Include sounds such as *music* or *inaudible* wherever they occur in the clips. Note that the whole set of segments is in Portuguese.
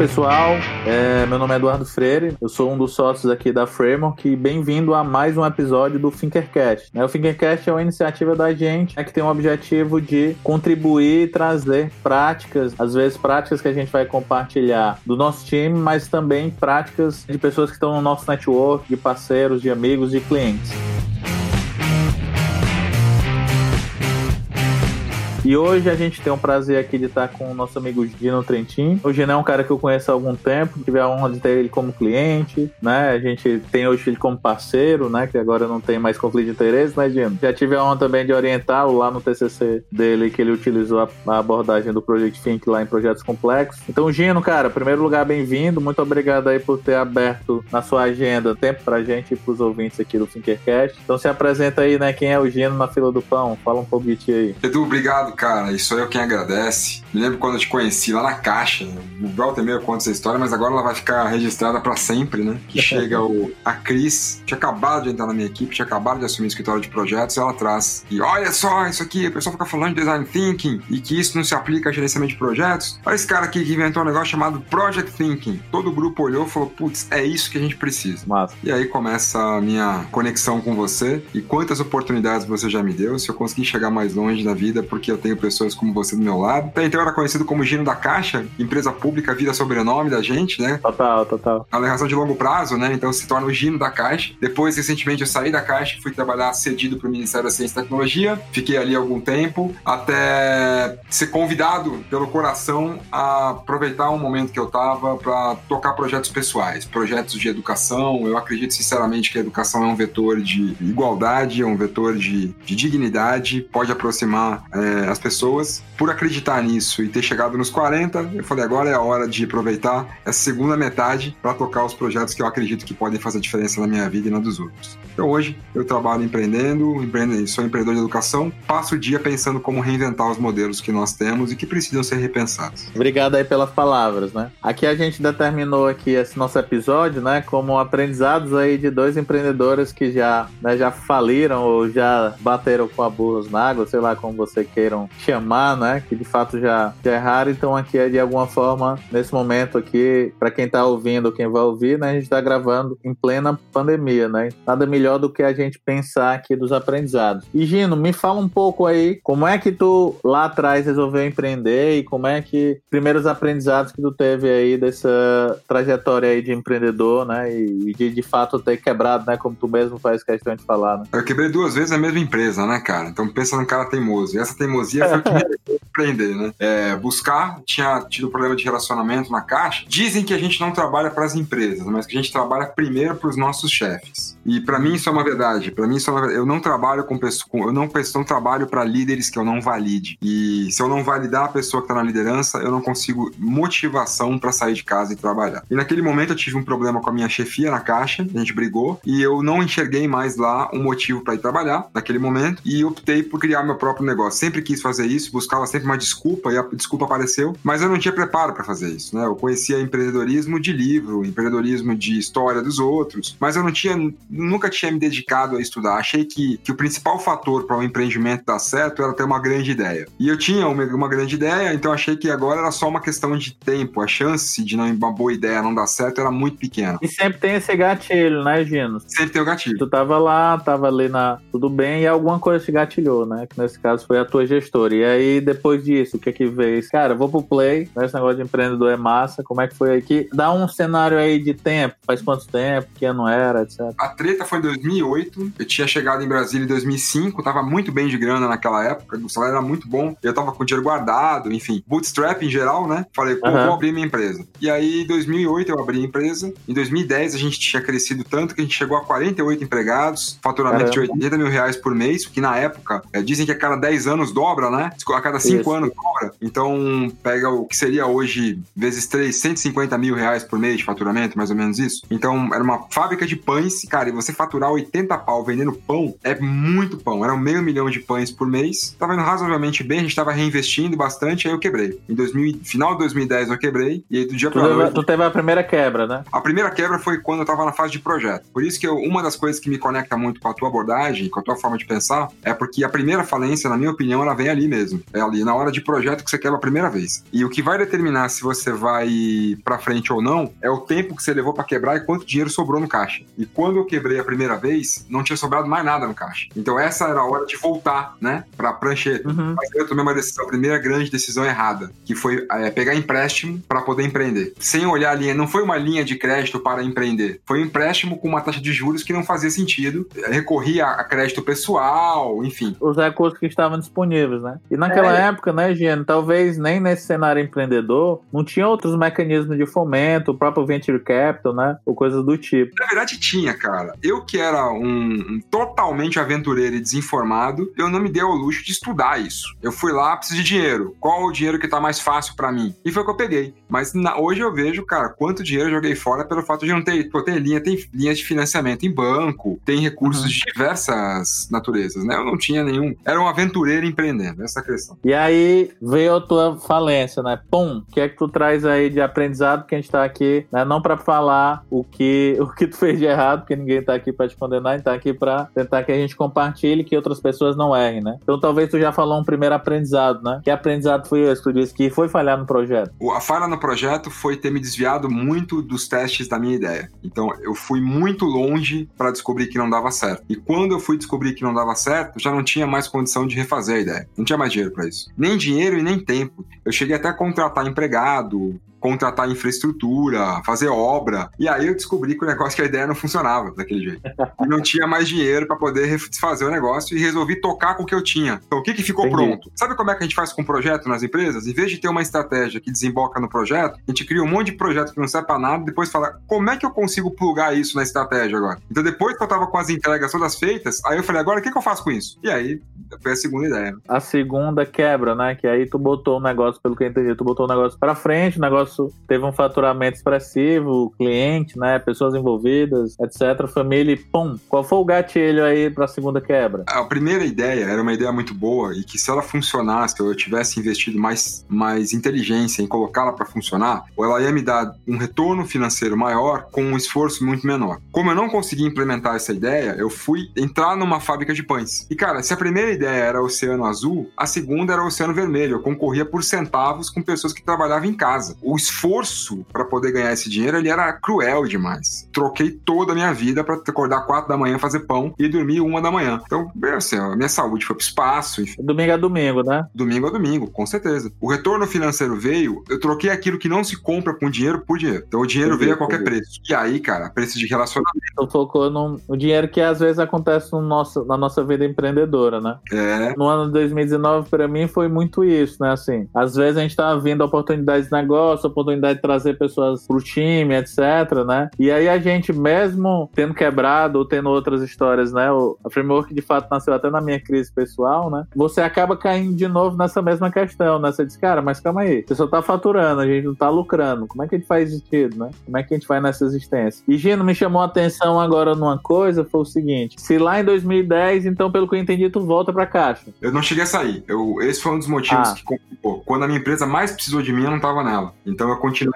pessoal, é, meu nome é Eduardo Freire, eu sou um dos sócios aqui da Framework e bem-vindo a mais um episódio do Thinkercast. Né, o Thinkercast é uma iniciativa da gente né, que tem o objetivo de contribuir e trazer práticas, às vezes práticas que a gente vai compartilhar do nosso time, mas também práticas de pessoas que estão no nosso network, de parceiros, de amigos, de clientes. E hoje a gente tem o prazer aqui de estar com o nosso amigo Gino Trentin. O Gino é um cara que eu conheço há algum tempo, tive a honra de ter ele como cliente, né? A gente tem hoje ele como parceiro, né? Que agora não tem mais conflito de interesse, né, Gino? Já tive a honra também de orientá-lo lá no TCC dele, que ele utilizou a, a abordagem do Project Think lá em projetos complexos. Então, Gino, cara, primeiro lugar, bem-vindo. Muito obrigado aí por ter aberto na sua agenda tempo pra gente e pros ouvintes aqui do Thinkercast. Então, se apresenta aí, né? Quem é o Gino na fila do pão? Fala um pouco de ti aí. Edu, obrigado cara. Isso eu quem agradece. Me lembro quando eu te conheci lá na caixa. O Walter meio conta essa história, mas agora ela vai ficar registrada para sempre, né? Que chega o, a Cris, tinha acabado de entrar na minha equipe, tinha acabado de assumir o escritório de projetos, e ela traz. E olha só, isso aqui, o pessoal fica falando de design thinking e que isso não se aplica a gerenciamento de projetos. Olha esse cara aqui que inventou um negócio chamado Project Thinking. Todo o grupo olhou e falou: putz, é isso que a gente precisa. Massa. E aí começa a minha conexão com você e quantas oportunidades você já me deu. Se eu conseguir chegar mais longe na vida, porque eu tenho pessoas como você do meu lado. Até então era conhecido como Gino da Caixa, empresa pública vira sobrenome da gente, né? Total, total. A relação de longo prazo, né? Então se torna o Gino da Caixa. Depois, recentemente, eu saí da Caixa e fui trabalhar cedido para o Ministério da Ciência e Tecnologia. Fiquei ali algum tempo, até ser convidado pelo coração a aproveitar um momento que eu estava para tocar projetos pessoais, projetos de educação. Eu acredito sinceramente que a educação é um vetor de igualdade, é um vetor de, de dignidade, pode aproximar é, as pessoas. Por acreditar nisso e ter chegado nos 40, eu falei, agora é a hora de aproveitar essa segunda metade para tocar os projetos que eu acredito que podem fazer diferença na minha vida e na dos outros. Então hoje eu trabalho empreendendo, empreendendo sou empreendedor de educação, passo o dia pensando como reinventar os modelos que nós temos e que precisam ser repensados. Obrigado aí pelas palavras, né? Aqui a gente determinou aqui esse nosso episódio, né, como aprendizados aí de dois empreendedores que já, né, já faliram ou já bateram com a burros na água, sei lá como você queiram chamar, né? Que de fato já, já erraram. Então aqui é de alguma forma, nesse momento aqui, para quem tá ouvindo, quem vai ouvir, né? A gente tá gravando em plena pandemia, né? Nada melhor do que a gente pensar aqui dos aprendizados. E Gino, me fala um pouco aí, como é que tu lá atrás resolveu empreender e como é que primeiros aprendizados que tu teve aí dessa trajetória aí de empreendedor, né? E de de fato ter quebrado, né? Como tu mesmo faz questão de falar, né? Eu quebrei duas vezes a mesma empresa, né, cara? Então pensa num cara teimoso. E essa teimosia foi o que me *laughs* empreender, né? É, buscar, tinha tido problema de relacionamento na caixa. Dizem que a gente não trabalha para as empresas, mas que a gente trabalha primeiro para os nossos chefes. E para mim isso é uma verdade. Para mim isso é uma verdade. Eu não trabalho com pessoas, eu não, não trabalho para líderes que eu não valide. E se eu não validar a pessoa que está na liderança, eu não consigo motivação para sair de casa e trabalhar. E naquele momento eu tive um problema com a minha chefia na caixa, a gente brigou e eu não enxerguei mais lá um motivo para ir trabalhar naquele momento e optei por criar meu próprio negócio. Sempre quis fazer isso, buscava sempre uma desculpa e a desculpa apareceu, mas eu não tinha preparo para fazer isso, né? Eu conhecia empreendedorismo de livro, empreendedorismo de história dos outros, mas eu não tinha, nunca tinha me dedicado a estudar. Achei que, que o principal fator para um empreendimento dar certo era ter uma grande ideia. E eu tinha uma, uma grande ideia, então achei que agora era só uma questão de tempo. A chance de não uma boa ideia não dar certo era muito pequena. E sempre tem esse gatilho, né, Gino? Sempre tem o gatilho. Tu tava lá, tava ali na tudo bem e alguma coisa te gatilhou, né? Que nesse caso foi a tua gestora. E aí depois disso, o que é que veio? Cara, vou pro play, né? esse negócio de empreendedor é massa. Como é que foi aqui? Dá um cenário aí de tempo, faz quanto tempo, que ano era, etc. A treta foi em 2008. Eu tinha chegado em Brasília em 2005, tava muito bem de grana naquela época, o salário era muito bom. Eu tava com dinheiro guardado, enfim, bootstrap em geral, né? Falei, pô, uhum. vou abrir minha empresa. E aí, em 2008 eu abri a empresa. Em 2010 a gente tinha crescido tanto que a gente chegou a 48 empregados, faturamento Caramba. de 80 mil reais por mês, que na época é, dizem que a cada 10 anos dobra, né? A cada 5 anos dobra. Então, pega o que seria hoje, vezes 3, 150 mil reais por mês de faturamento, mais ou menos isso. Então, era uma fábrica de pães, cara, e você faturar 80 pau vendendo pão é muito pão. Era um meio milhão de pães por mês. Tava indo razoavelmente bem, a gente tava reinvestindo bastante, aí eu quebrei. Em 2000, final de 2010 eu quebrei, e aí do dia pra tu noite... Tu teve a primeira quebra, né? A primeira quebra foi quando eu tava na fase de projeto. Por isso que eu, uma das coisas que me conecta muito com a tua abordagem, com a tua forma de pensar, é porque a primeira falência, na minha opinião, ela vem ali mesmo. É ali, na hora de projeto projeto que você quebra a primeira vez. E o que vai determinar se você vai para frente ou não é o tempo que você levou para quebrar e quanto dinheiro sobrou no caixa. E quando eu quebrei a primeira vez, não tinha sobrado mais nada no caixa. Então essa era a hora de voltar, né, para prancheta. Uhum. Mas eu tomei uma decisão, a primeira grande decisão errada, que foi é, pegar empréstimo para poder empreender. Sem olhar a linha, não foi uma linha de crédito para empreender. Foi um empréstimo com uma taxa de juros que não fazia sentido. Recorria a crédito pessoal, enfim. Os recursos que estavam disponíveis, né? E naquela é. época, né, Giano, talvez nem nesse cenário empreendedor, não tinha outros mecanismos de fomento, o próprio venture capital, né? Ou coisas do tipo. Na verdade tinha, cara. Eu que era um, um totalmente aventureiro e desinformado, eu não me dei ao luxo de estudar isso. Eu fui lá, preciso de dinheiro. Qual o dinheiro que tá mais fácil para mim? E foi o que eu peguei. Mas na, hoje eu vejo, cara, quanto dinheiro eu joguei fora pelo fato de não ter. Pô, tem linha, tem linhas de financiamento em banco, tem recursos uhum. de diversas naturezas, né? Eu não tinha nenhum. Era um aventureiro empreendendo, essa é questão. E aí veio a tua falência, né? Pum, o que é que tu traz aí de aprendizado que a gente tá aqui, né? Não para falar o que, *laughs* o que tu fez de errado, porque ninguém tá aqui para te condenar, a gente tá aqui para tentar que a gente compartilhe que outras pessoas não errem, né? Então talvez tu já falou um primeiro aprendizado, né? Que aprendizado foi esse? Tu disse que foi falhar no projeto. A falha no projeto foi ter me desviado muito dos testes da minha ideia. Então, eu fui muito longe para descobrir que não dava certo. E quando eu fui descobrir que não dava certo, já não tinha mais condição de refazer a ideia. Não tinha mais dinheiro para isso. Nem dinheiro e nem tempo. Eu cheguei até a contratar empregado, contratar infraestrutura, fazer obra. E aí eu descobri que o negócio, que a ideia não funcionava daquele jeito. E não tinha mais dinheiro para poder fazer o negócio e resolvi tocar com o que eu tinha. Então o que, que ficou Entendi. pronto? Sabe como é que a gente faz com um projeto nas empresas? Em vez de ter uma estratégia que desemboca no projeto, a gente cria um monte de projeto que não serve para nada, depois fala, como é que eu consigo plugar isso na estratégia agora? Então depois que eu tava com as entregas todas feitas, aí eu falei, agora o que, que eu faço com isso? E aí foi a segunda ideia. A segunda quebra, né? Que aí tu botou o negócio, pelo que eu entendi, tu botou o negócio para frente, o negócio teve um faturamento expressivo, cliente, né, pessoas envolvidas, etc, família pum. Qual foi o gatilho aí para a segunda quebra? A primeira ideia era uma ideia muito boa e que se ela funcionasse, ou eu tivesse investido mais, mais inteligência em colocá-la para funcionar, ela ia me dar um retorno financeiro maior com um esforço muito menor. Como eu não consegui implementar essa ideia, eu fui entrar numa fábrica de pães. E cara, se a primeira ideia era Oceano Azul, a segunda era Oceano Vermelho. Eu concorria por centavos com pessoas que trabalhavam em casa. O esforço para poder ganhar esse dinheiro ele era cruel demais. Troquei toda a minha vida para acordar quatro da manhã, fazer pão e dormir uma da manhã. Então, meu assim, a minha saúde foi pro espaço. Enfim. Domingo a domingo, né? Domingo a domingo, com certeza. O retorno financeiro veio, eu troquei aquilo que não se compra com dinheiro por dinheiro. Então o dinheiro veio a qualquer preço. E aí, cara, preço de relacionamento. Tu focou no, no dinheiro que às vezes acontece no nosso, na nossa vida empreendedora, né? É. No ano de 2019, para mim, foi muito isso, né? Assim, às vezes a gente tava vendo oportunidades de negócio, oportunidade de trazer pessoas pro time, etc, né? E aí a gente, mesmo tendo quebrado ou tendo outras histórias, né? O, a Framework de fato nasceu até na minha crise pessoal, né? Você acaba caindo de novo nessa mesma questão, né? Você diz, cara, mas calma aí, você só tá faturando, a gente não tá lucrando. Como é que a gente faz sentido, né? Como é que a gente vai nessa existência? E Gino me chamou a atenção agora numa coisa, foi o seguinte: se lá em 2010, então, pelo que eu entendi, tu volta pra caixa. Eu não cheguei a sair. Eu, esse foi um dos motivos ah. que complicou. Quando a minha empresa mais precisou de mim, eu não tava nela. Então eu continuei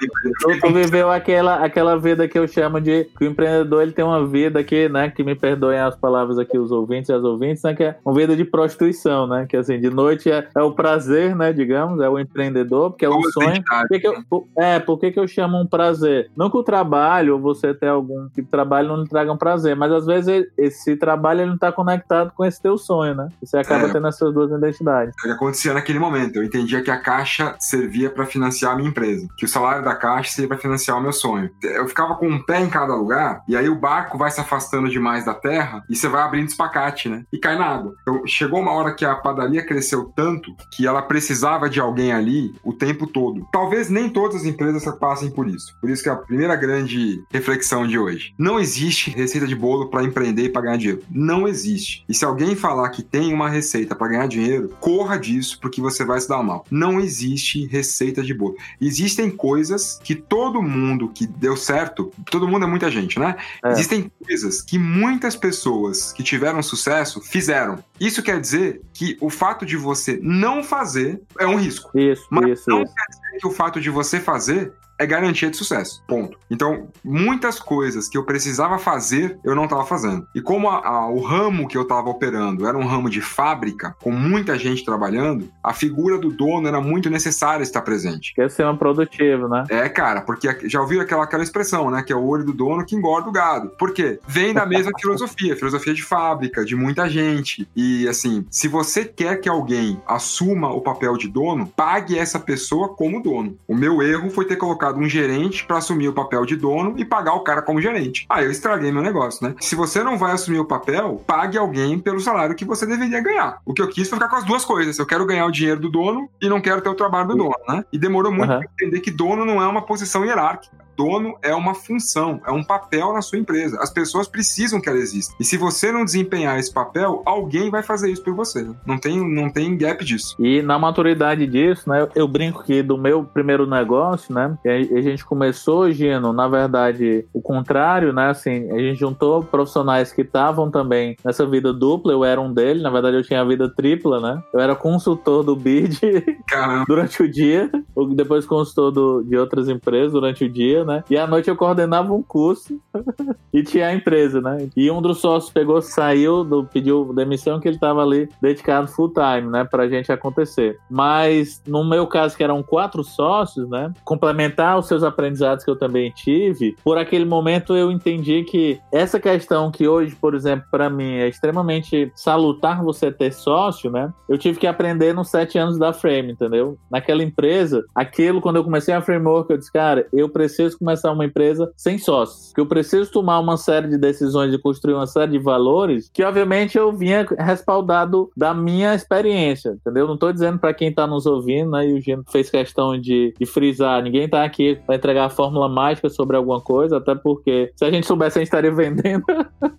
Tu viveu aquela, aquela vida que eu chamo de que o empreendedor ele tem uma vida que, né, que me perdoem as palavras aqui os ouvintes e as ouvintes, né, que é uma vida de prostituição, né, que assim, de noite é, é o prazer, né, digamos, é o empreendedor, porque é o sonho. Por que que eu, por, é, por que que eu chamo um prazer? Não que o trabalho, ou você ter algum tipo de trabalho não lhe traga um prazer, mas às vezes esse trabalho ele não está conectado com esse teu sonho, né? Você acaba é, tendo essas duas identidades. É o que acontecia naquele momento. Eu entendia que a caixa servia para financiar a minha empresa, que o salário da caixa seria para financiar o meu sonho. Eu ficava com um pé em cada lugar, e aí o barco vai se afastando demais da terra e você vai abrindo espacate, né? E cai na água. Então, chegou uma hora que a padaria cresceu tanto que ela precisava de alguém ali o tempo todo. Talvez nem todas as empresas passem por isso. Por isso que é a primeira grande reflexão de hoje. Não existe receita de bolo para empreender e para ganhar dinheiro. Não existe. E se alguém falar que tem uma receita para ganhar dinheiro, corra disso porque você vai se dar mal. Não existe receita de bolo. Existem coisas que todo mundo que deu certo, todo mundo é muita gente, né? É. Existem coisas que muitas pessoas que tiveram sucesso fizeram. Isso quer dizer que o fato de você não fazer é um risco. Isso, mas isso, não isso. quer dizer que o fato de você fazer é garantia de sucesso. Ponto. Então, muitas coisas que eu precisava fazer, eu não estava fazendo. E como a, a, o ramo que eu estava operando era um ramo de fábrica, com muita gente trabalhando, a figura do dono era muito necessária estar presente. Quer ser um produtivo, né? É, cara, porque já ouviu aquela, aquela expressão, né? Que é o olho do dono que engorda o gado. Por quê? Vem da mesma *laughs* filosofia, filosofia de fábrica, de muita gente. E assim, se você quer que alguém assuma o papel de dono, pague essa pessoa como dono. O meu erro foi ter colocado um gerente para assumir o papel de dono e pagar o cara como gerente. Aí eu estraguei meu negócio, né? Se você não vai assumir o papel, pague alguém pelo salário que você deveria ganhar. O que eu quis foi ficar com as duas coisas. Eu quero ganhar o dinheiro do dono e não quero ter o trabalho do dono, né? E demorou muito uhum. pra entender que dono não é uma posição hierárquica dono é uma função, é um papel na sua empresa. As pessoas precisam que ela exista. E se você não desempenhar esse papel, alguém vai fazer isso por você. Não tem, não tem gap disso. E na maturidade disso, né, eu brinco que do meu primeiro negócio, né, a gente começou, Gino, na verdade, o contrário, né, assim, a gente juntou profissionais que estavam também nessa vida dupla, eu era um deles, na verdade eu tinha a vida tripla, né, eu era consultor do BID *laughs* durante o dia, depois consultor do, de outras empresas durante o dia, né? E à noite eu coordenava um curso *laughs* e tinha a empresa, né? E um dos sócios pegou, saiu, do, pediu demissão que ele estava ali dedicado full time, né? Pra gente acontecer. Mas no meu caso, que eram quatro sócios, né? Complementar os seus aprendizados que eu também tive, por aquele momento eu entendi que essa questão que hoje, por exemplo, para mim é extremamente salutar você ter sócio, né? Eu tive que aprender nos sete anos da Frame, entendeu? Naquela empresa, aquilo, quando eu comecei a framework, eu disse, cara, eu preciso preciso começar uma empresa sem sócios, que eu preciso tomar uma série de decisões e construir uma série de valores que, obviamente, eu vinha respaldado da minha experiência, entendeu? Não estou dizendo para quem está nos ouvindo, né? E o Gino fez questão de, de frisar, ninguém está aqui para entregar a fórmula mágica sobre alguma coisa, até porque se a gente soubesse, a gente estaria *laughs* vendendo,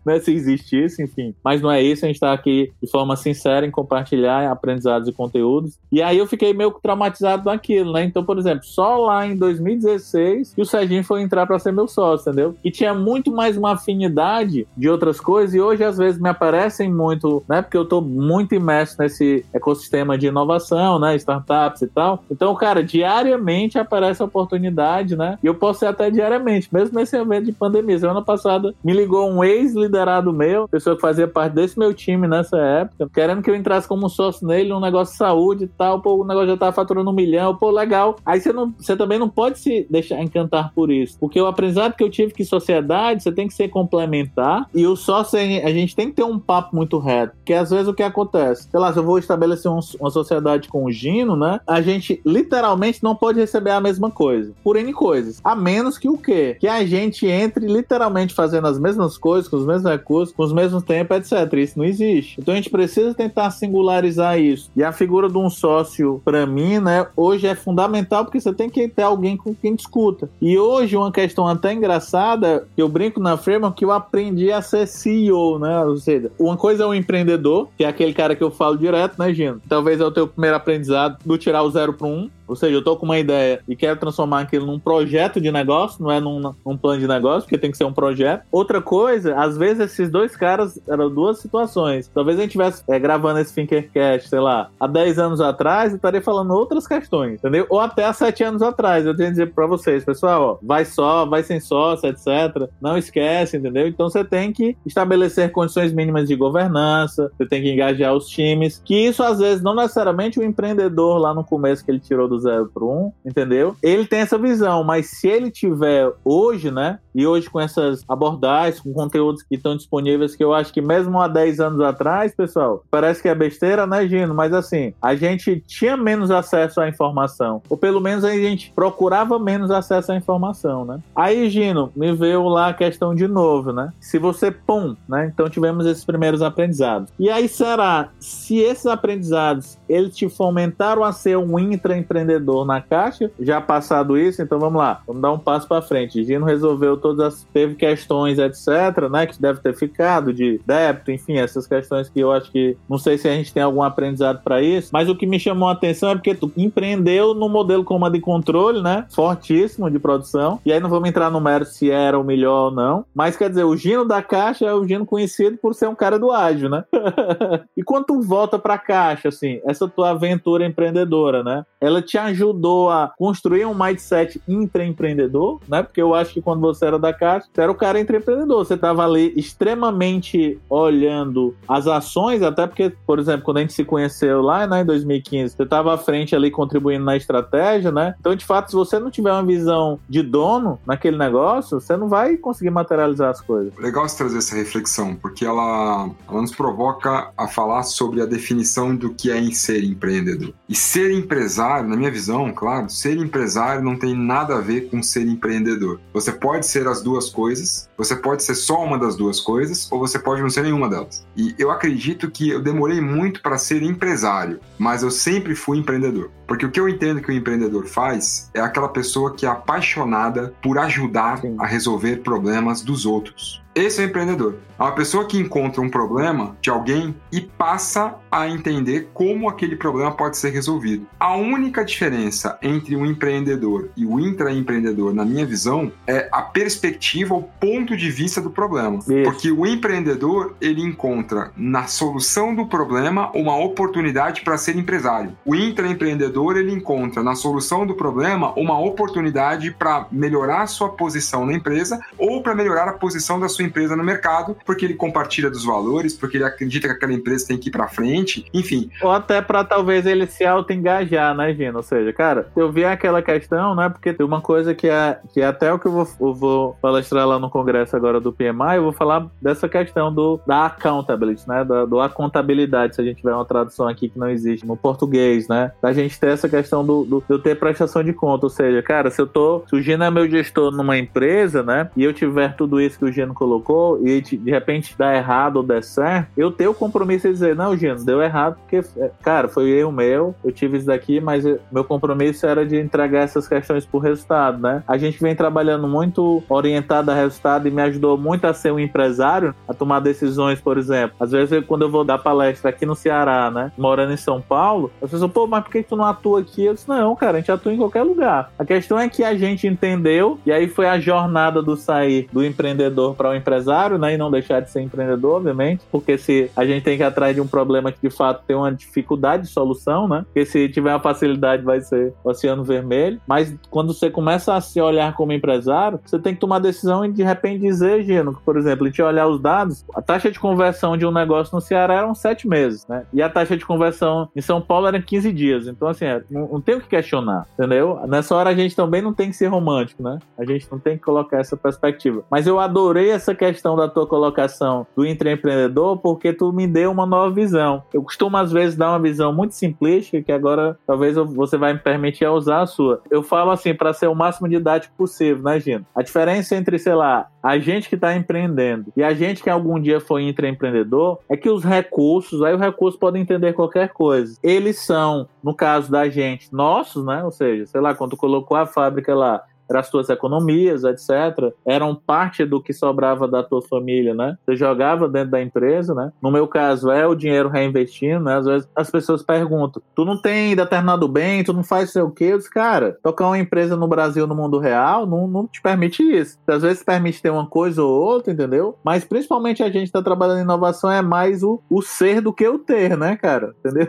né? Se existisse, enfim. Mas não é isso, a gente está aqui de forma sincera em compartilhar aprendizados e conteúdos. E aí eu fiquei meio traumatizado daquilo, né? Então, por exemplo, só lá em 2016 que o Serginho foi entrar para ser meu sócio, entendeu? E tinha muito mais uma afinidade de outras coisas e hoje às vezes me aparecem muito, né? Porque eu tô muito imerso nesse ecossistema de inovação, né? Startups e tal. Então, cara, diariamente aparece a oportunidade, né? E eu posso ser até diariamente, mesmo nesse evento de pandemia. Semana passada me ligou um ex-liderado meu, pessoa que fazia parte desse meu time nessa época, querendo que eu entrasse como sócio nele num negócio de saúde e tal. Pô, o negócio já tava faturando um milhão, pô, legal. Aí você, não, você também não pode se deixar encantar por isso. Porque o aprendizado que eu tive que sociedade, você tem que ser complementar. E o sócio, a gente tem que ter um papo muito reto. Porque às vezes o que acontece? Sei lá, se eu vou estabelecer um, uma sociedade com o Gino, né? A gente literalmente não pode receber a mesma coisa. Por N coisas. A menos que o quê? Que a gente entre literalmente fazendo as mesmas coisas, com os mesmos recursos, com os mesmos tempos, etc. Isso não existe. Então a gente precisa tentar singularizar isso. E a figura de um sócio, para mim, né, hoje é fundamental porque você tem que ter alguém com quem discuta. E hoje, uma questão até engraçada, eu brinco na Framework que eu aprendi a ser CEO, né? Ou seja, uma coisa é o um empreendedor, que é aquele cara que eu falo direto, né, Gino? Talvez é o teu primeiro aprendizado do tirar o zero para um. Ou seja, eu tô com uma ideia e quero transformar aquilo num projeto de negócio, não é num, num plano de negócio, porque tem que ser um projeto. Outra coisa, às vezes esses dois caras eram duas situações. Talvez a gente estivesse é, gravando esse Finkercast, sei lá, há 10 anos atrás e estaria falando outras questões, entendeu? Ou até há 7 anos atrás. Eu tenho que dizer pra vocês, pessoal, ó, vai só, vai sem sócio, etc. Não esquece, entendeu? Então você tem que estabelecer condições mínimas de governança, você tem que engajar os times, que isso às vezes não necessariamente o empreendedor lá no começo que ele tirou do do zero para um, entendeu? Ele tem essa visão, mas se ele tiver hoje, né? E hoje com essas abordagens, com conteúdos que estão disponíveis, que eu acho que mesmo há 10 anos atrás, pessoal, parece que é besteira, né, Gino? Mas assim, a gente tinha menos acesso à informação. Ou pelo menos a gente procurava menos acesso à informação, né? Aí, Gino, me veio lá a questão de novo, né? Se você, pum, né? Então tivemos esses primeiros aprendizados. E aí, será, se esses aprendizados, eles te fomentaram a ser um intraempreendedor na caixa, já passado isso, então vamos lá, vamos dar um passo para frente. Gino resolveu todas as, teve questões, etc, né, que deve ter ficado de débito, enfim, essas questões que eu acho que não sei se a gente tem algum aprendizado para isso, mas o que me chamou a atenção é porque tu empreendeu no modelo comando e controle, né, fortíssimo de produção. E aí não vamos entrar no mérito se era o melhor ou não, mas quer dizer, o Gino da Caixa é o Gino conhecido por ser um cara do ágil, né? *laughs* e quando tu volta para Caixa, assim, essa tua aventura empreendedora, né? Ela te te ajudou a construir um mindset intraempreendedor, né? Porque eu acho que quando você era da Caixa, você era o cara intraempreendedor. Você estava ali extremamente olhando as ações, até porque, por exemplo, quando a gente se conheceu lá né, em 2015, você estava à frente ali contribuindo na estratégia, né? Então, de fato, se você não tiver uma visão de dono naquele negócio, você não vai conseguir materializar as coisas. Legal você trazer essa reflexão, porque ela, ela nos provoca a falar sobre a definição do que é em ser empreendedor. E ser empresário, na minha visão, claro, ser empresário não tem nada a ver com ser empreendedor. Você pode ser as duas coisas, você pode ser só uma das duas coisas, ou você pode não ser nenhuma delas. E eu acredito que eu demorei muito para ser empresário, mas eu sempre fui empreendedor. Porque o que eu entendo que o empreendedor faz é aquela pessoa que é apaixonada por ajudar Sim. a resolver problemas dos outros. Esse é o empreendedor. É uma pessoa que encontra um problema de alguém e passa a entender como aquele problema pode ser resolvido. A única diferença entre o empreendedor e o intraempreendedor, na minha visão, é a perspectiva, o ponto de vista do problema. Isso. Porque o empreendedor, ele encontra na solução do problema uma oportunidade para ser empresário. O intraempreendedor, ele encontra na solução do problema uma oportunidade para melhorar sua posição na empresa ou para melhorar a posição da sua empresa no mercado, porque ele compartilha dos valores, porque ele acredita que aquela empresa tem que ir para frente, enfim. Ou até para talvez ele se auto-engajar, né, Gino? Ou seja, cara, eu vi aquela questão, né, porque tem uma coisa que é, que é até o que eu vou, eu vou palestrar lá no congresso agora do PMI, eu vou falar dessa questão do, da accountability, né, da, do a contabilidade, se a gente tiver uma tradução aqui que não existe no português, né, da gente ter essa questão do, do, eu ter prestação de conta, ou seja, cara, se eu tô, se o Gino é meu gestor numa empresa, né, e eu tiver tudo isso que o Gino colocou colocou e de repente dá errado ou der certo, eu tenho o compromisso de dizer, não, Gino, deu errado porque, é, cara, foi erro meu, eu tive isso daqui, mas meu compromisso era de entregar essas questões por resultado, né? A gente vem trabalhando muito orientado a resultado e me ajudou muito a ser um empresário, a tomar decisões, por exemplo. Às vezes, quando eu vou dar palestra aqui no Ceará, né, morando em São Paulo, as pessoas, pô, mas por que tu não atua aqui? Eu disse, não, cara, a gente atua em qualquer lugar. A questão é que a gente entendeu, e aí foi a jornada do sair do empreendedor para o empresário empresário, né? E não deixar de ser empreendedor, obviamente. Porque se a gente tem que ir atrás de um problema que de fato tem uma dificuldade de solução, né? Porque se tiver uma facilidade, vai ser o oceano vermelho. Mas quando você começa a se olhar como empresário, você tem que tomar decisão e de repente dizer, Gino, que, por exemplo, a gente olhar os dados, a taxa de conversão de um negócio no Ceará eram sete meses, né? E a taxa de conversão em São Paulo era 15 dias. Então, assim, é, não, não tem o que questionar, entendeu? Nessa hora a gente também não tem que ser romântico, né? A gente não tem que colocar essa perspectiva. Mas eu adorei essa questão da tua colocação do intraempreendedor, porque tu me deu uma nova visão. Eu costumo, às vezes, dar uma visão muito simplística, que agora talvez você vai me permitir usar a sua. Eu falo assim, para ser o máximo didático possível, né, Gino? A diferença entre, sei lá, a gente que está empreendendo e a gente que algum dia foi intraempreendedor é que os recursos, aí os recursos podem entender qualquer coisa. Eles são, no caso da gente, nossos, né? Ou seja, sei lá, quando tu colocou a fábrica lá, as tuas economias, etc. Eram parte do que sobrava da tua família, né? Você jogava dentro da empresa, né? No meu caso, é o dinheiro reinvestindo, né? Às vezes as pessoas perguntam: tu não tem determinado bem, tu não faz sei o quê? Eu disse, cara, tocar uma empresa no Brasil, no mundo real, não, não te permite isso. Às vezes permite ter uma coisa ou outra, entendeu? Mas principalmente a gente tá trabalhando em inovação é mais o, o ser do que o ter, né, cara? Entendeu?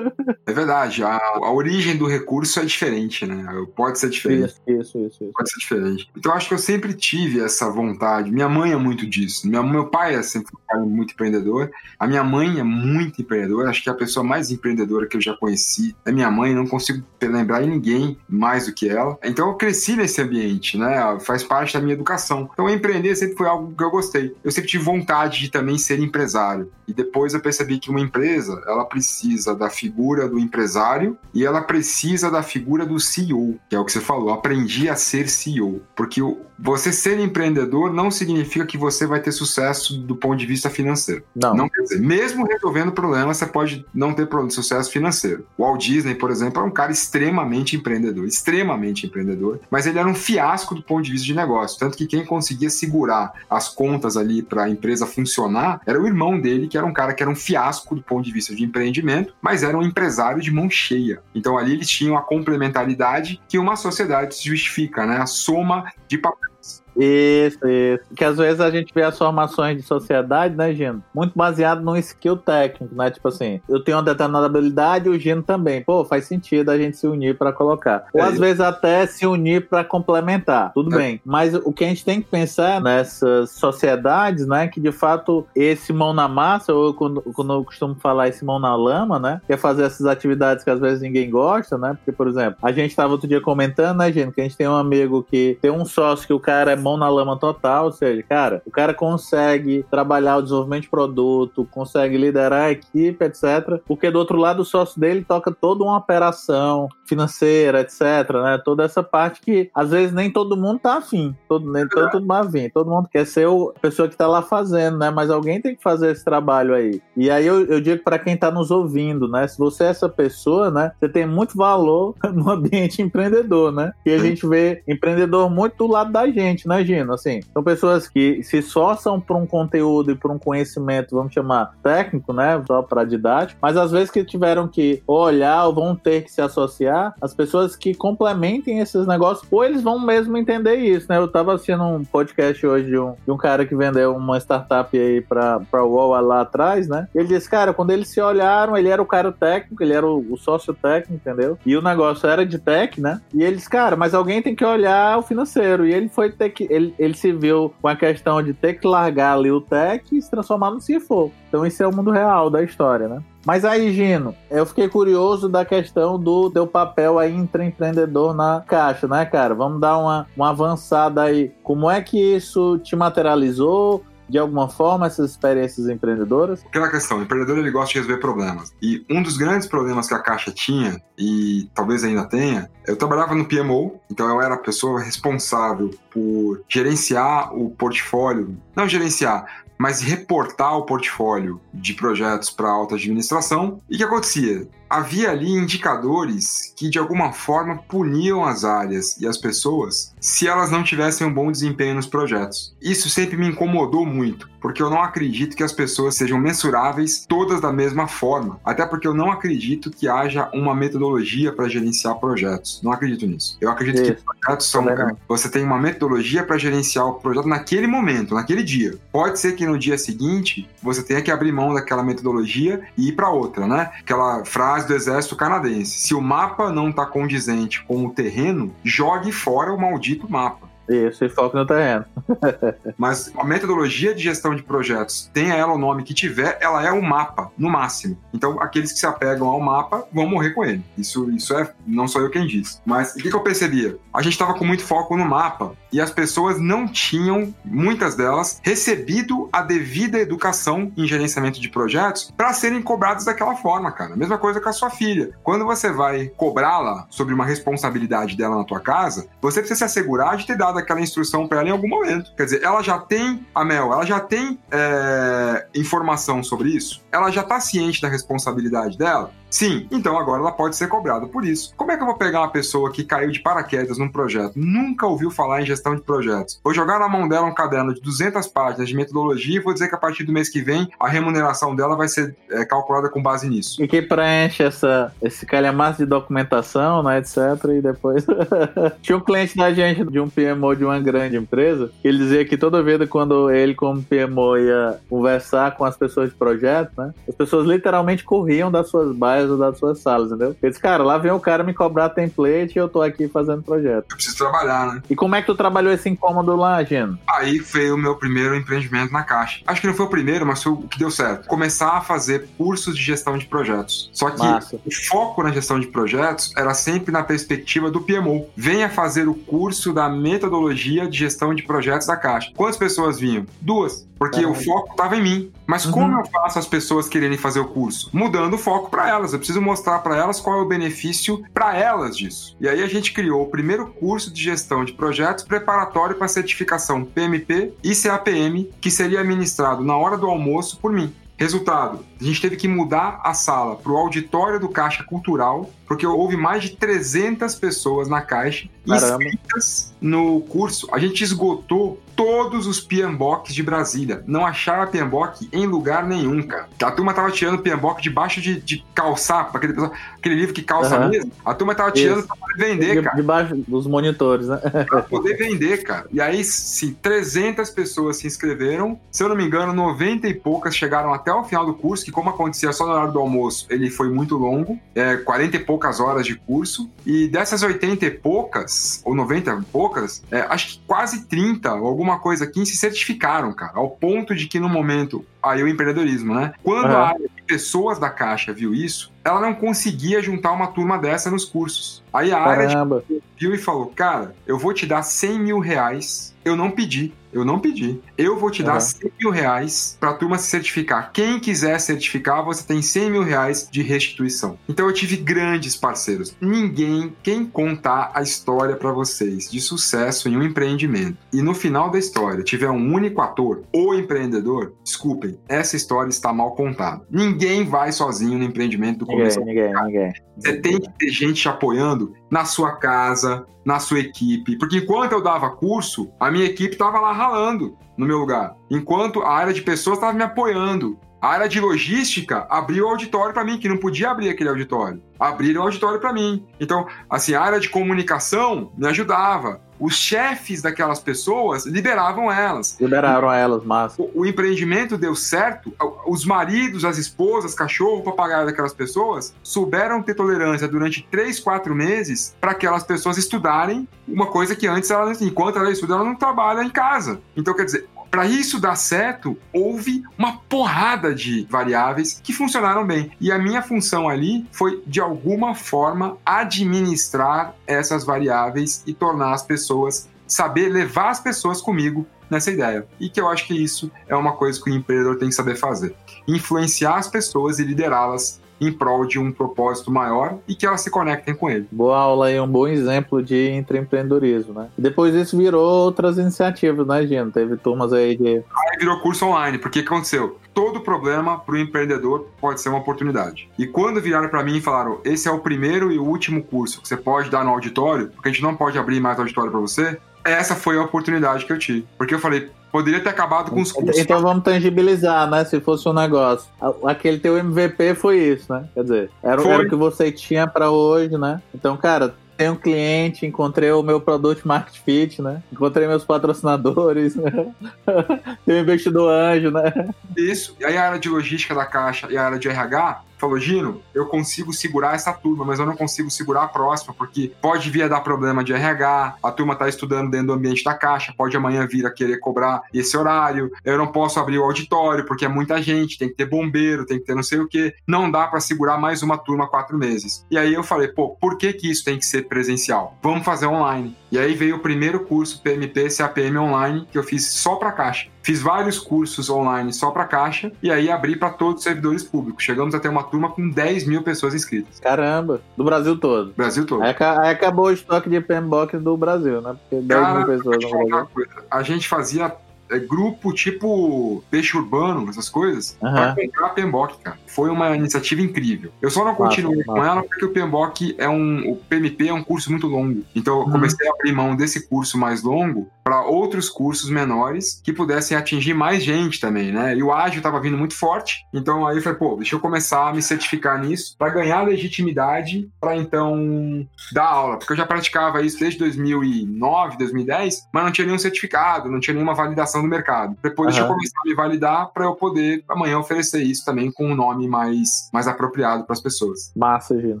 É verdade. A, a origem do recurso é diferente, né? Pode ser diferente. Isso, isso, isso. isso pode ser diferente. Então acho que eu sempre tive essa vontade. Minha mãe é muito disso. Minha, meu pai é sempre muito empreendedor. A minha mãe é muito empreendedora. Acho que é a pessoa mais empreendedora que eu já conheci é minha mãe. Não consigo lembrar em ninguém mais do que ela. Então eu cresci nesse ambiente, né? Faz parte da minha educação. Então empreender sempre foi algo que eu gostei. Eu sempre tive vontade de também ser empresário. E depois eu percebi que uma empresa, ela precisa da figura do empresário e ela precisa da figura do CEO, que é o que você falou. Aprendi a ser CEO, porque você ser empreendedor não significa que você vai ter sucesso do ponto de vista financeiro. Não. não quer dizer, mesmo resolvendo problemas, você pode não ter sucesso financeiro. O Walt Disney, por exemplo, é um cara extremamente empreendedor, extremamente empreendedor, mas ele era um fiasco do ponto de vista de negócio, tanto que quem conseguia segurar as contas ali para a empresa funcionar era o irmão dele, que era um cara que era um fiasco do ponto de vista de empreendimento, mas era um empresário de mão cheia. Então ali eles tinham a complementaridade que uma sociedade se justifica, né? A soma de papéis. Isso, isso. Que às vezes a gente vê as formações de sociedade, né, Gino? Muito baseado num skill técnico, né? Tipo assim, eu tenho uma determinada habilidade e o Gino também. Pô, faz sentido a gente se unir para colocar. Ou é às vezes até se unir para complementar. Tudo é. bem. Mas o que a gente tem que pensar nessas sociedades, né? Que de fato esse mão na massa, ou quando, quando eu costumo falar esse mão na lama, né? Que é fazer essas atividades que às vezes ninguém gosta, né? Porque, por exemplo, a gente estava outro dia comentando, né, Gino, que a gente tem um amigo que tem um sócio que o cara é mão na lama total, ou seja, cara, o cara consegue trabalhar o desenvolvimento de produto, consegue liderar a equipe, etc. Porque do outro lado o sócio dele toca toda uma operação financeira, etc, né? Toda essa parte que às vezes nem todo mundo tá afim, todo, nem todo mundo afim, todo mundo quer ser a pessoa que tá lá fazendo, né? Mas alguém tem que fazer esse trabalho aí. E aí eu, eu digo para quem tá nos ouvindo, né? Se você é essa pessoa, né? Você tem muito valor *laughs* no ambiente empreendedor, né? E a gente vê empreendedor muito do lado da gente, né, Gino? Assim, são pessoas que se esforçam por um conteúdo e por um conhecimento, vamos chamar técnico, né? Só para didático, mas às vezes que tiveram que olhar ou vão ter que se associar, as pessoas que complementem esses negócios, ou eles vão mesmo entender isso, né? Eu tava assistindo um podcast hoje de um, de um cara que vendeu uma startup aí pra, pra UOL lá atrás, né? Ele disse, cara, quando eles se olharam, ele era o cara técnico, ele era o, o sócio técnico, entendeu? E o negócio era de tech, né? E eles, cara, mas alguém tem que olhar o financeiro. E ele foi ter que. Ele, ele se viu com a questão de ter que largar ali o tech e se transformar no CFO. Então, isso é o mundo real da história, né? Mas aí, Gino, eu fiquei curioso da questão do teu papel aí intraempreendedor na Caixa, né, cara? Vamos dar uma, uma avançada aí. Como é que isso te materializou? De alguma forma essas experiências empreendedoras? Aquela questão, o empreendedor ele gosta de resolver problemas. E um dos grandes problemas que a Caixa tinha, e talvez ainda tenha, eu trabalhava no PMO, então eu era a pessoa responsável por gerenciar o portfólio, não gerenciar, mas reportar o portfólio de projetos para alta administração. E o que acontecia? Havia ali indicadores que de alguma forma puniam as áreas e as pessoas se elas não tivessem um bom desempenho nos projetos. Isso sempre me incomodou muito, porque eu não acredito que as pessoas sejam mensuráveis todas da mesma forma, até porque eu não acredito que haja uma metodologia para gerenciar projetos. Não acredito nisso. Eu acredito Isso. que projetos são você tem uma metodologia para gerenciar o projeto naquele momento, naquele dia. Pode ser que no dia seguinte você tenha que abrir mão daquela metodologia e ir para outra, né? Aquela frase do exército canadense. Se o mapa não está condizente com o terreno, jogue fora o maldito mapa. Isso, e foco no terreno. *laughs* Mas a metodologia de gestão de projetos, tenha ela o nome que tiver, ela é o mapa, no máximo. Então, aqueles que se apegam ao mapa vão morrer com ele. Isso, isso é, não sou eu quem diz. Mas o que, que eu percebia? A gente estava com muito foco no mapa e as pessoas não tinham, muitas delas, recebido a devida educação em gerenciamento de projetos para serem cobradas daquela forma, cara. Mesma coisa com a sua filha. Quando você vai cobrá-la sobre uma responsabilidade dela na tua casa, você precisa se assegurar de ter dado aquela instrução para ela em algum momento. Quer dizer, ela já tem, a Mel, ela já tem é, informação sobre isso? Ela já está ciente da responsabilidade dela? Sim, então agora ela pode ser cobrada por isso. Como é que eu vou pegar uma pessoa que caiu de paraquedas num projeto, nunca ouviu falar em gestão de projetos, vou jogar na mão dela um caderno de 200 páginas de metodologia e vou dizer que a partir do mês que vem a remuneração dela vai ser é, calculada com base nisso? E que preenche essa, esse calhamaço de documentação, né, etc. E depois. *laughs* Tinha um cliente da gente de um PMO de uma grande empresa, ele dizia que toda vez quando ele, como PMO, ia conversar com as pessoas de projeto, né, as pessoas literalmente corriam das suas bases mais das suas salas, entendeu? Eu disse, cara, lá vem o cara me cobrar template e eu tô aqui fazendo projeto. Eu preciso trabalhar, né? E como é que tu trabalhou esse incômodo lá, Gino? Aí veio o meu primeiro empreendimento na Caixa. Acho que não foi o primeiro, mas foi o que deu certo. Começar a fazer cursos de gestão de projetos. Só que Massa. o foco na gestão de projetos era sempre na perspectiva do PMO. Venha fazer o curso da metodologia de gestão de projetos da Caixa. Quantas pessoas vinham? Duas. Porque o foco estava em mim. Mas uhum. como eu faço as pessoas quererem fazer o curso? Mudando o foco para elas. Eu preciso mostrar para elas qual é o benefício para elas disso. E aí a gente criou o primeiro curso de gestão de projetos preparatório para certificação PMP e CAPM, que seria administrado na hora do almoço por mim. Resultado: A gente teve que mudar a sala para o auditório do Caixa Cultural, porque houve mais de 300 pessoas na Caixa Caramba. inscritas no curso. A gente esgotou todos os PMBOKs de Brasília. Não achava PMBOK em lugar nenhum, cara. A turma tava tirando PMBOK debaixo de, de calçar, aquele, aquele livro que calça Aham. mesmo. A turma tava tirando Isso. pra poder vender, De- cara. Debaixo dos monitores, né? *laughs* Pra poder vender, cara. E aí, sim, 300 pessoas se inscreveram. Se eu não me engano, 90 e poucas chegaram até o final do curso, que como acontecia só no horário do almoço, ele foi muito longo. É, 40 e poucas horas de curso. E dessas 80 e poucas, ou 90 e poucas, é, acho que quase 30, ou alguma coisa aqui, se certificaram, cara. Ao ponto de que no momento, aí o empreendedorismo, né? Quando Aham. a área de pessoas da Caixa viu isso, ela não conseguia juntar uma turma dessa nos cursos. Aí a área de Caramba. viu e falou: Cara, eu vou te dar 100 mil reais. Eu não pedi, eu não pedi. Eu vou te dar Uhum. 100 mil reais pra turma se certificar. Quem quiser certificar, você tem 100 mil reais de restituição. Então eu tive grandes parceiros. Ninguém, quem contar a história pra vocês de sucesso em um empreendimento e no final da história tiver um único ator ou empreendedor, desculpem, essa história está mal contada. Ninguém vai sozinho no empreendimento do começo Ninguém, ninguém, ninguém. Você tem que ter gente te apoiando na sua casa, na sua equipe. Porque enquanto eu dava curso, a minha equipe estava lá ralando no meu lugar. Enquanto a área de pessoas estava me apoiando. A área de logística abriu o auditório para mim, que não podia abrir aquele auditório. Abriram o auditório para mim. Então, assim, a área de comunicação me ajudava. Os chefes daquelas pessoas liberavam elas. Liberaram elas, massa. O, o empreendimento deu certo, os maridos, as esposas, cachorro, papagaio daquelas pessoas souberam ter tolerância durante três, quatro meses para aquelas pessoas estudarem uma coisa que antes, ela, enquanto ela estuda, ela não trabalha em casa. Então, quer dizer, para isso dar certo, houve uma porrada de variáveis que funcionaram bem. E a minha função ali foi, de alguma forma, administrar essas variáveis e tornar as pessoas, saber levar as pessoas comigo nessa ideia. E que eu acho que isso é uma coisa que o empreendedor tem que saber fazer. Influenciar as pessoas e liderá-las em prol de um propósito maior e que elas se conectem com ele. Boa aula e um bom exemplo de intraempreendedorismo, né? Depois isso virou outras iniciativas, né, Gino? Teve turmas aí de. Aí virou curso online, porque o que aconteceu? Todo problema para o empreendedor pode ser uma oportunidade. E quando viraram para mim e falaram: esse é o primeiro e o último curso que você pode dar no auditório, porque a gente não pode abrir mais auditório para você, essa foi a oportunidade que eu tive. Porque eu falei, poderia ter acabado com os cursos. Então vamos tangibilizar, né? Se fosse um negócio. Aquele teu MVP foi isso, né? Quer dizer, era, era o que você tinha pra hoje, né? Então, cara, tenho um cliente, encontrei o meu produto Market Fit, né? Encontrei meus patrocinadores, né? *laughs* Tenho um investidor anjo, né? Isso. E aí a área de logística da Caixa e a área de RH falou, Gino, eu consigo segurar essa turma, mas eu não consigo segurar a próxima, porque pode vir a dar problema de RH, a turma tá estudando dentro do ambiente da Caixa, pode amanhã vir a querer cobrar esse horário, eu não posso abrir o auditório, porque é muita gente, tem que ter bombeiro, tem que ter não sei o quê, não dá para segurar mais uma turma quatro meses. E aí eu falei, pô, por que que isso tem que ser presencial? Vamos fazer online. E aí veio o primeiro curso PMP CAPM online que eu fiz só para Caixa. Fiz vários cursos online só para Caixa e aí abri para todos os servidores públicos. Chegamos a ter uma turma com 10 mil pessoas inscritas. Caramba, do Brasil todo. Brasil todo. Aí, aí acabou o estoque de PMBOK do Brasil, né? Porque 10 Cara, mil pessoas. A gente fazia é, grupo tipo peixe urbano, essas coisas, Aham. pra comprar PMBOK, cara. Foi uma iniciativa incrível. Eu só não continuei com ela porque o PMBOK é um. O PMP é um curso muito longo. Então eu Uhum. comecei a abrir mão desse curso mais longo para outros cursos menores que pudessem atingir mais gente também, né? E o ágil estava vindo muito forte. Então aí eu falei, pô, deixa eu começar a me certificar nisso para ganhar legitimidade para então dar aula, porque eu já praticava isso desde 2009, 2010, mas não tinha nenhum certificado, não tinha nenhuma validação do mercado. Depois deixa eu começar a me validar para eu poder amanhã oferecer isso também com um nome mais, mais apropriado para as pessoas. Massa, Gino.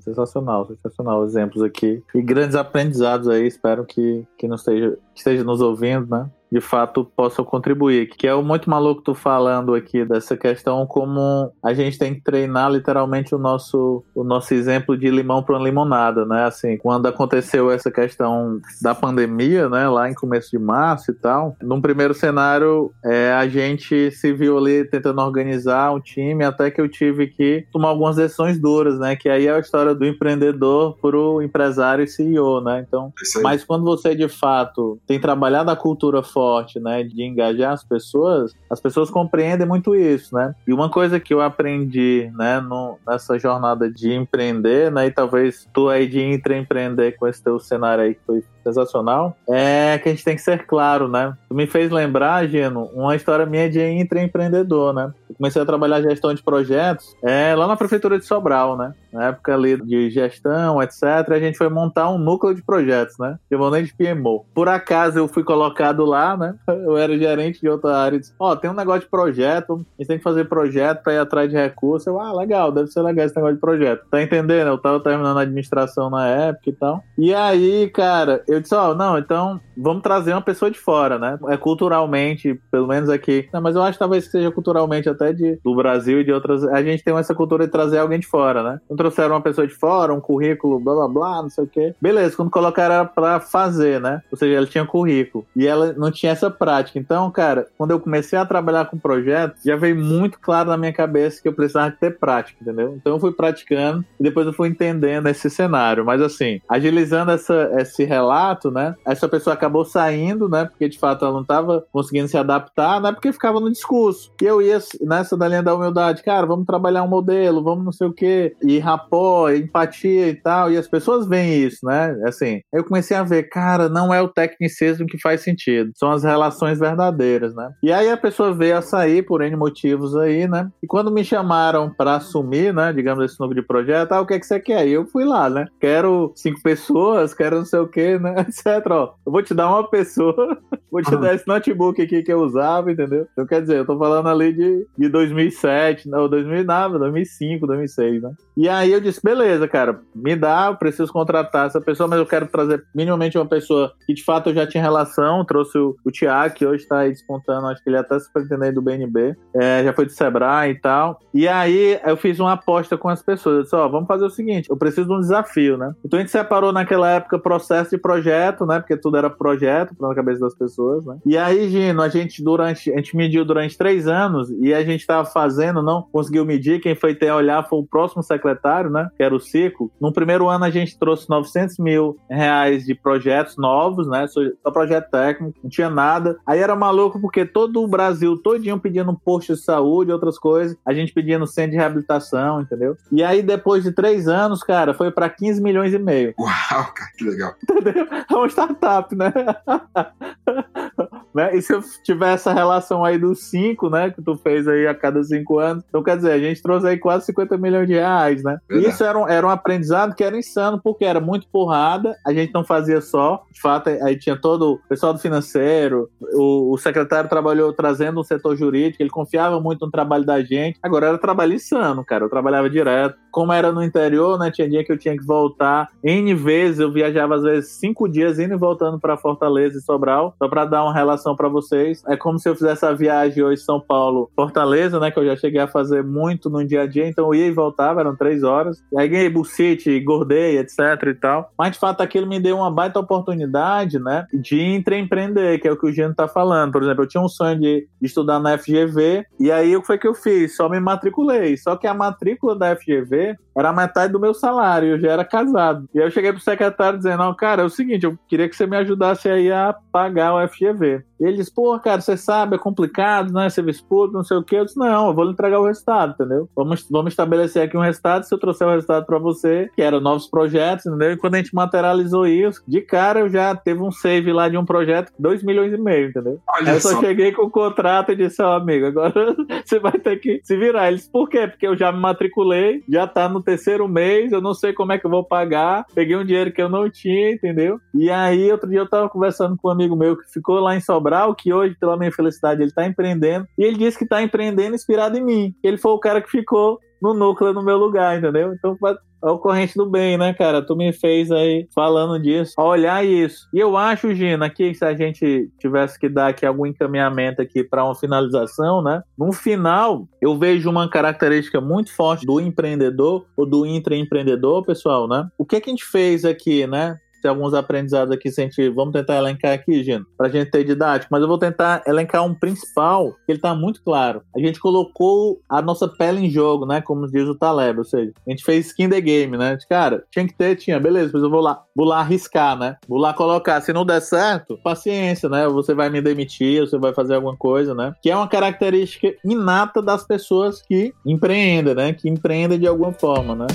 Sensacional, sensacional. Exemplos aqui. E grandes aprendizados aí. Espero que, que não esteja, que esteja nos ouvindo, né? De fato, possam contribuir. Que é o muito maluco tu falando aqui dessa questão, como a gente tem que treinar literalmente o nosso, o nosso exemplo de limão para uma limonada, né? Assim, quando aconteceu essa questão da pandemia, né? Lá em começo de março e tal, num primeiro cenário, é, a gente se viu ali tentando organizar um time, até que eu tive que tomar algumas decisões duras, né? Que aí é a história do empreendedor pro empresário e CEO, né? Então, mas quando você de fato tem trabalhado a cultura forte, né, de engajar as pessoas, as pessoas compreendem muito isso, né? E uma coisa que eu aprendi, né, no, nessa jornada de empreender, né, e talvez tu aí de intraempreender com esse teu cenário aí que foi sensacional, é que a gente tem que ser claro, né? Me fez lembrar, Gino, uma história minha de intraempreendedor, né? Eu comecei a trabalhar gestão de projetos é, lá na prefeitura de Sobral, né? Na época ali de gestão, etc., a gente foi montar um núcleo de projetos, né? Chamou nem de PMO. Por acaso eu fui colocado lá, né? *laughs* Eu era gerente de outra área e disse: Ó, oh, tem um negócio de projeto, a gente tem que fazer projeto para ir atrás de recursos. Eu, ah, legal, deve ser legal esse negócio de projeto. Tá entendendo? Eu tava terminando a administração na época e tal. E aí, cara, eu disse: Ó, oh, não, então vamos trazer uma pessoa de fora, né? É culturalmente, pelo menos aqui. Não, mas eu acho que talvez seja culturalmente até de, do Brasil e de outras. A gente tem essa cultura de trazer alguém de fora, né? Então trouxeram uma pessoa de fora, um currículo, blá blá blá, não sei o quê. Beleza, quando colocaram era pra fazer, né? Ou seja, ela tinha currículo. E ela não tinha essa prática. Então, cara, quando eu comecei a trabalhar com projetos, já veio muito claro na minha cabeça que eu precisava ter prática, entendeu? Então eu fui praticando e depois eu fui entendendo esse cenário. Mas assim, agilizando essa, esse relato, né? Essa pessoa acabou saindo, né? Porque de fato ela não estava conseguindo se adaptar, né? Porque ficava no discurso. E eu ia nessa da linha da humildade, cara, vamos trabalhar um modelo, vamos não sei o quê, e rapó, empatia e tal. E as pessoas veem isso, né? Assim, eu comecei a ver, cara, não é o tecnicismo que faz sentido, são as relações verdadeiras, né? E aí a pessoa veio a sair por N motivos aí, né? E quando me chamaram para assumir, né, digamos, esse núcleo de projeto, ah, o que é que você quer? E eu fui lá, né? Quero cinco pessoas, quero não sei o quê, né? *laughs* Etc. Ó, eu vou te dar uma pessoa, *laughs* vou te dar esse notebook aqui que eu usava, entendeu? Então, quer dizer, eu tô falando ali de, de 2007, não, 2000 nada, 2005, 2006, né? E aí eu disse, beleza, cara, me dá, eu preciso contratar essa pessoa, mas eu quero trazer minimamente uma pessoa que de fato eu já tinha relação, trouxe o, o Tiago, que hoje tá aí despontando, acho que ele é até superintendente do BNB, é, já foi do Sebrae e tal. E aí eu fiz uma aposta com as pessoas, eu disse, ó, vamos fazer o seguinte, eu preciso de um desafio, né? Então a gente separou naquela época processo de projeto, né? Porque tudo era projeto na cabeça das pessoas, né? E aí, Gino, a gente durante, a gente mediu durante três anos e a gente tava fazendo, não conseguiu medir, quem foi ter a olhar foi o próximo secretário secretário, né? Que era o Cico. No primeiro ano a gente trouxe 900 mil reais de projetos novos, né? Só projeto técnico, não tinha nada. Aí era maluco porque todo o Brasil todinho pedindo um posto de saúde, outras coisas. A gente pedindo centro de reabilitação, entendeu? E aí depois de três anos, cara, foi para 15 milhões e meio. Uau, cara, que legal. Entendeu? É uma startup, né? *laughs* né? E se eu tiver essa relação aí dos cinco, né? Que tu fez aí a cada cinco anos, então quer dizer, a gente trouxe aí quase 50 milhões de reais, né? Verdade. Isso era um, era um aprendizado que era insano, porque era muito porrada, a gente não fazia só, de fato, aí tinha todo o pessoal do financeiro, o, o secretário trabalhou trazendo um setor jurídico, ele confiava muito no trabalho da gente, agora era trabalho insano, cara, eu trabalhava direto. Como era no interior, né? Tinha dia que eu tinha que voltar N vezes, eu viajava às vezes cinco dias indo e voltando para Fortaleza e Sobral, só para dar uma relação para vocês. É como se eu fizesse a viagem hoje São Paulo, Fortaleza, né? Que eu já cheguei a fazer muito no dia a dia, então eu ia e voltava, eram três horas. E aí ganhei bucite, engordei, etc e tal. Mas de fato aquilo me deu uma baita oportunidade, né? De empreender, que é o que o Gino tá falando. Por exemplo, eu tinha um sonho de estudar na FGV, e aí o que foi que eu fiz? Só me matriculei. Só que a matrícula da FGV era metade do meu salário, eu já era casado. E aí eu cheguei pro secretário dizendo: Não, cara, é o seguinte, eu queria que você me ajudasse aí a pagar o FGV. E ele disse, pô, cara, você sabe, é complicado, né? Serviço público, não sei o quê. Eu disse, não, eu vou lhe entregar o resultado, entendeu? Vamos, vamos estabelecer aqui um resultado. Se eu trouxer o resultado para você, que eram novos projetos, entendeu? E quando a gente materializou isso, de cara eu já teve um save lá de um projeto, 2 milhões e meio, entendeu? Olha eu só, só cheguei com o contrato e disse, ó, oh, amigo, agora *laughs* você vai ter que se virar. Ele disse, por quê? Porque eu já me matriculei, já tá no terceiro mês, eu não sei como é que eu vou pagar, peguei um dinheiro que eu não tinha, entendeu? E aí, outro dia eu tava conversando com um amigo meu que ficou lá em Sobral, Que hoje, pela minha felicidade, ele está empreendendo. E ele disse que está empreendendo inspirado em mim. Ele foi o cara que ficou no núcleo no meu lugar, entendeu? Então é o corrente do bem, né, cara? Tu me fez aí falando disso, olhar isso. E eu acho, Gina, aqui se a gente tivesse que dar aqui algum encaminhamento aqui para uma finalização, né? No final, eu vejo uma característica muito forte do empreendedor ou do intraempreendedor, pessoal, né? O que, é que a gente fez aqui, né? Tem alguns aprendizados aqui, a gente, vamos tentar elencar aqui, Gino, pra gente ter didático, mas eu vou tentar elencar um principal, que ele tá muito claro. A gente colocou a nossa pele em jogo, né, como diz o Taleb, ou seja, a gente fez skin the game, né, cara, tinha que ter, tinha, beleza, mas eu vou lá, vou lá arriscar, né, vou lá colocar, se não der certo, paciência, né, você vai me demitir, você vai fazer alguma coisa, né, que é uma característica inata das pessoas que empreendem, né, que empreendem de alguma forma, né.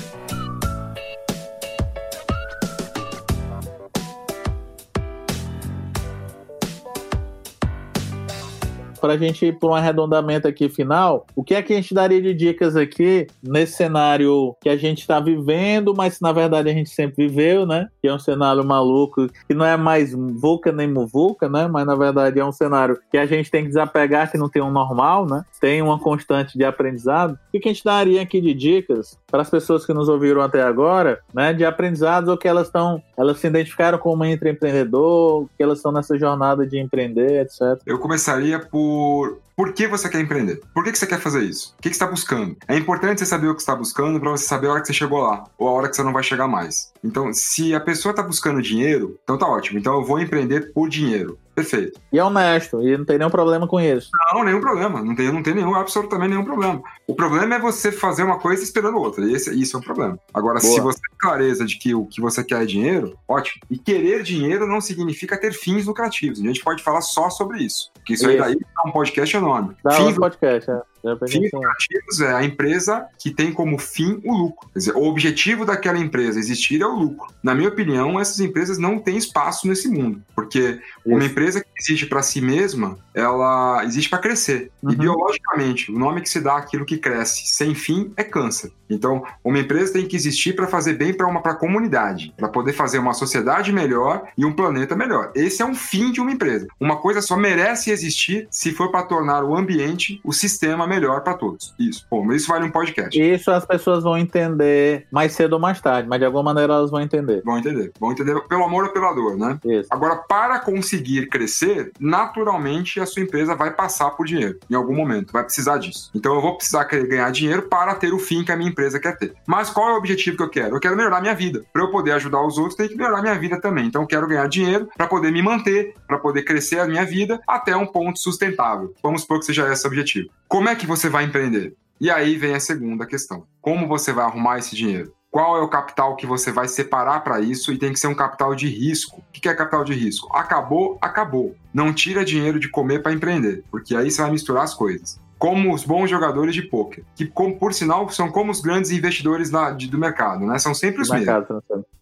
Para a gente ir para um arredondamento aqui final, o que é que a gente daria de dicas aqui nesse cenário que a gente está vivendo, mas na verdade a gente sempre viveu, né? Que é um cenário maluco, que não é mais vulca nem muvuca, né? Mas na verdade é um cenário que a gente tem que desapegar, que não tem um normal, né? Tem uma constante de aprendizado. O que a gente daria aqui de dicas para as pessoas que nos ouviram até agora, né? De aprendizados ou que elas estão, elas se identificaram como empreendedor, que elas estão nessa jornada de empreender, etc. Eu começaria por por por que você quer empreender? Por que, você quer fazer isso? O que, você está buscando? É importante você saber o que está buscando para você saber a hora que você chegou lá ou a hora que você não vai chegar mais. Então, se a pessoa está buscando dinheiro, então tá ótimo. Então eu vou empreender por dinheiro. Perfeito. E é honesto, e não tem nenhum problema com isso. Não, nenhum problema. Não tem, não tem nenhum, absolutamente nenhum problema. O problema é você fazer uma coisa esperando outra. Esse, isso é o problema. Agora, Boa. se você tem clareza de que o que você quer é dinheiro, ótimo. E querer dinheiro não significa ter fins lucrativos. A gente pode falar só sobre isso. Porque isso, isso. aí daí é um podcast nome. Dá fins, podcast, é. Fins lucrativos é a empresa que tem como fim o lucro. Quer dizer, o objetivo daquela empresa existir é o lucro. Na minha opinião, essas empresas não têm espaço nesse mundo, porque Isso. uma empresa que existe para si mesma, ela existe para crescer. Uhum. E biologicamente, o nome que se dá àquilo que cresce sem fim é câncer. Então, uma empresa tem que existir para fazer bem para uma pra comunidade, para poder fazer uma sociedade melhor e um planeta melhor. Esse é um fim de uma empresa. Uma coisa só merece existir se for para tornar o ambiente, o sistema melhor para todos. Isso. Bom, isso vale um podcast. Isso as pessoas vão entender mais cedo ou mais tarde, mas de alguma maneira elas vão entender. Vão entender. Vão entender pelo amor ou pela dor, né? Isso. Agora, para conseguir crescer, naturalmente a sua empresa vai passar por dinheiro em algum momento. Vai precisar disso. Então eu vou precisar ganhar dinheiro para ter o fim que a minha empresa quer ter. Mas qual é o objetivo que eu quero? Eu quero melhorar minha vida. Para eu poder ajudar os outros, tem que melhorar minha vida também. Então eu quero ganhar dinheiro para poder me manter, para poder crescer a minha vida até um ponto sustentável. Vamos supor que seja esse o objetivo. Como é que você vai empreender? E aí vem a segunda questão. Como você vai arrumar esse dinheiro? Qual é o capital que você vai separar para isso e tem que ser um capital de risco. O que é capital de risco? Acabou, acabou. Não tira dinheiro de comer para empreender, porque aí você vai misturar as coisas como os bons jogadores de poker, que como, por sinal são como os grandes investidores na, de, do mercado, né? São sempre os mesmos.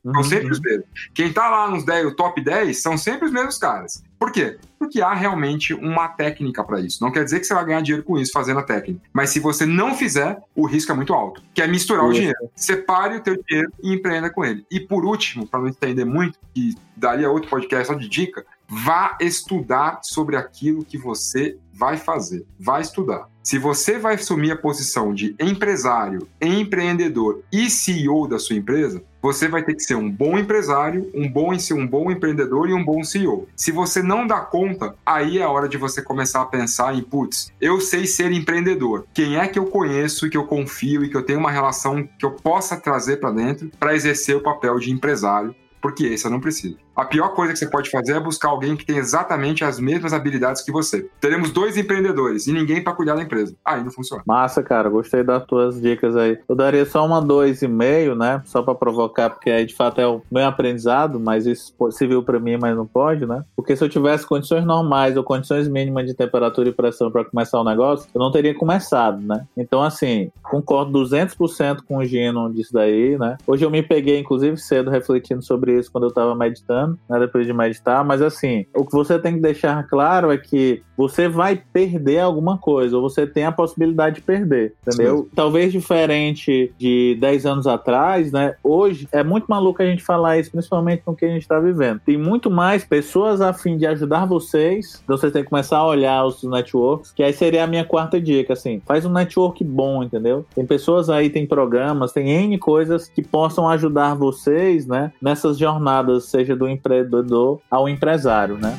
Uhum, são sempre uhum. os mesmos. Quem tá lá nos 10, o top 10 são sempre os mesmos caras. Por quê? Porque há realmente uma técnica para isso. Não quer dizer que você vai ganhar dinheiro com isso fazendo a técnica. Mas se você não fizer, o risco é muito alto, que é misturar isso. o dinheiro. Separe o teu dinheiro e empreenda com ele. E por último, para não entender muito, que daria outro podcast só de dica, vá estudar sobre aquilo que você vai fazer. Vai estudar. Se você vai assumir a posição de empresário, empreendedor e CEO da sua empresa, você vai ter que ser um bom empresário, um bom um bom empreendedor e um bom CEO. Se você não dá conta, aí é a hora de você começar a pensar em, putz, eu sei ser empreendedor. Quem é que eu conheço que eu confio e que eu tenho uma relação que eu possa trazer para dentro para exercer o papel de empresário? Porque esse eu não preciso. A pior coisa que você pode fazer é buscar alguém que tem exatamente as mesmas habilidades que você. Teremos dois empreendedores e ninguém para cuidar da empresa. Aí não funciona. Massa, cara. Gostei das tuas dicas aí. Eu daria só uma dois e meio, né? Só para provocar, porque aí de fato é o meu aprendizado, mas isso se viu para mim, mas não pode, né? Porque se eu tivesse condições normais ou condições mínimas de temperatura e pressão para começar o negócio, eu não teria começado, né? Então, assim, concordo 200% com o Gino disso daí, né? Hoje eu me peguei, inclusive, cedo refletindo sobre isso quando eu tava meditando né, depois de meditar, mas assim, o que você tem que deixar claro é que você vai perder alguma coisa, ou você tem a possibilidade de perder, entendeu? Talvez diferente de 10 anos atrás, né? Hoje é muito maluco a gente falar isso, principalmente no que a gente está vivendo. Tem muito mais pessoas a fim de ajudar vocês, então vocês têm que começar a olhar os networks, que aí seria a minha quarta dica, assim, faz um network bom, entendeu? Tem pessoas aí, tem programas, tem N coisas que possam ajudar vocês, né, nessas jornadas, seja do empreendedor ao empresário, né?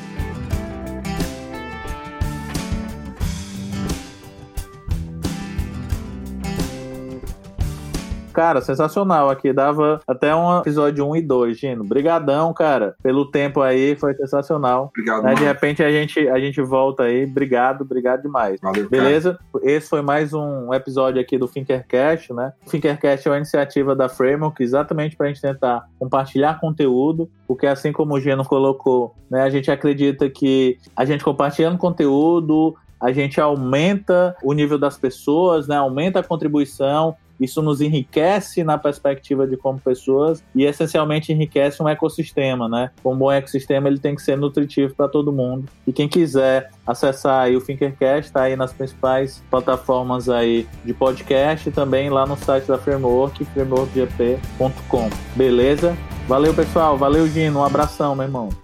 Cara, sensacional aqui. Dava até um episódio 1 e 2, Gino. Brigadão, cara, pelo tempo aí. Foi sensacional. Obrigado, Né, De repente a gente, a gente volta aí. Obrigado, obrigado demais. Valeu, cara. Beleza? Esse foi mais um episódio aqui do Finkercast, né? O Finkercast é uma iniciativa da Framework exatamente para a gente tentar compartilhar conteúdo, porque assim como o Geno colocou, né, a gente acredita que a gente compartilhando conteúdo, a gente aumenta o nível das pessoas, né? Aumenta a contribuição isso nos enriquece na perspectiva de como pessoas e essencialmente enriquece um ecossistema, né? Um bom ecossistema ele tem que ser nutritivo para todo mundo. E quem quiser acessar aí o Finkercast, tá aí nas principais plataformas aí de podcast e também lá no site da Framework, frameworkgp.com. Beleza? Valeu, pessoal. Valeu, Gino. Um abração, meu irmão.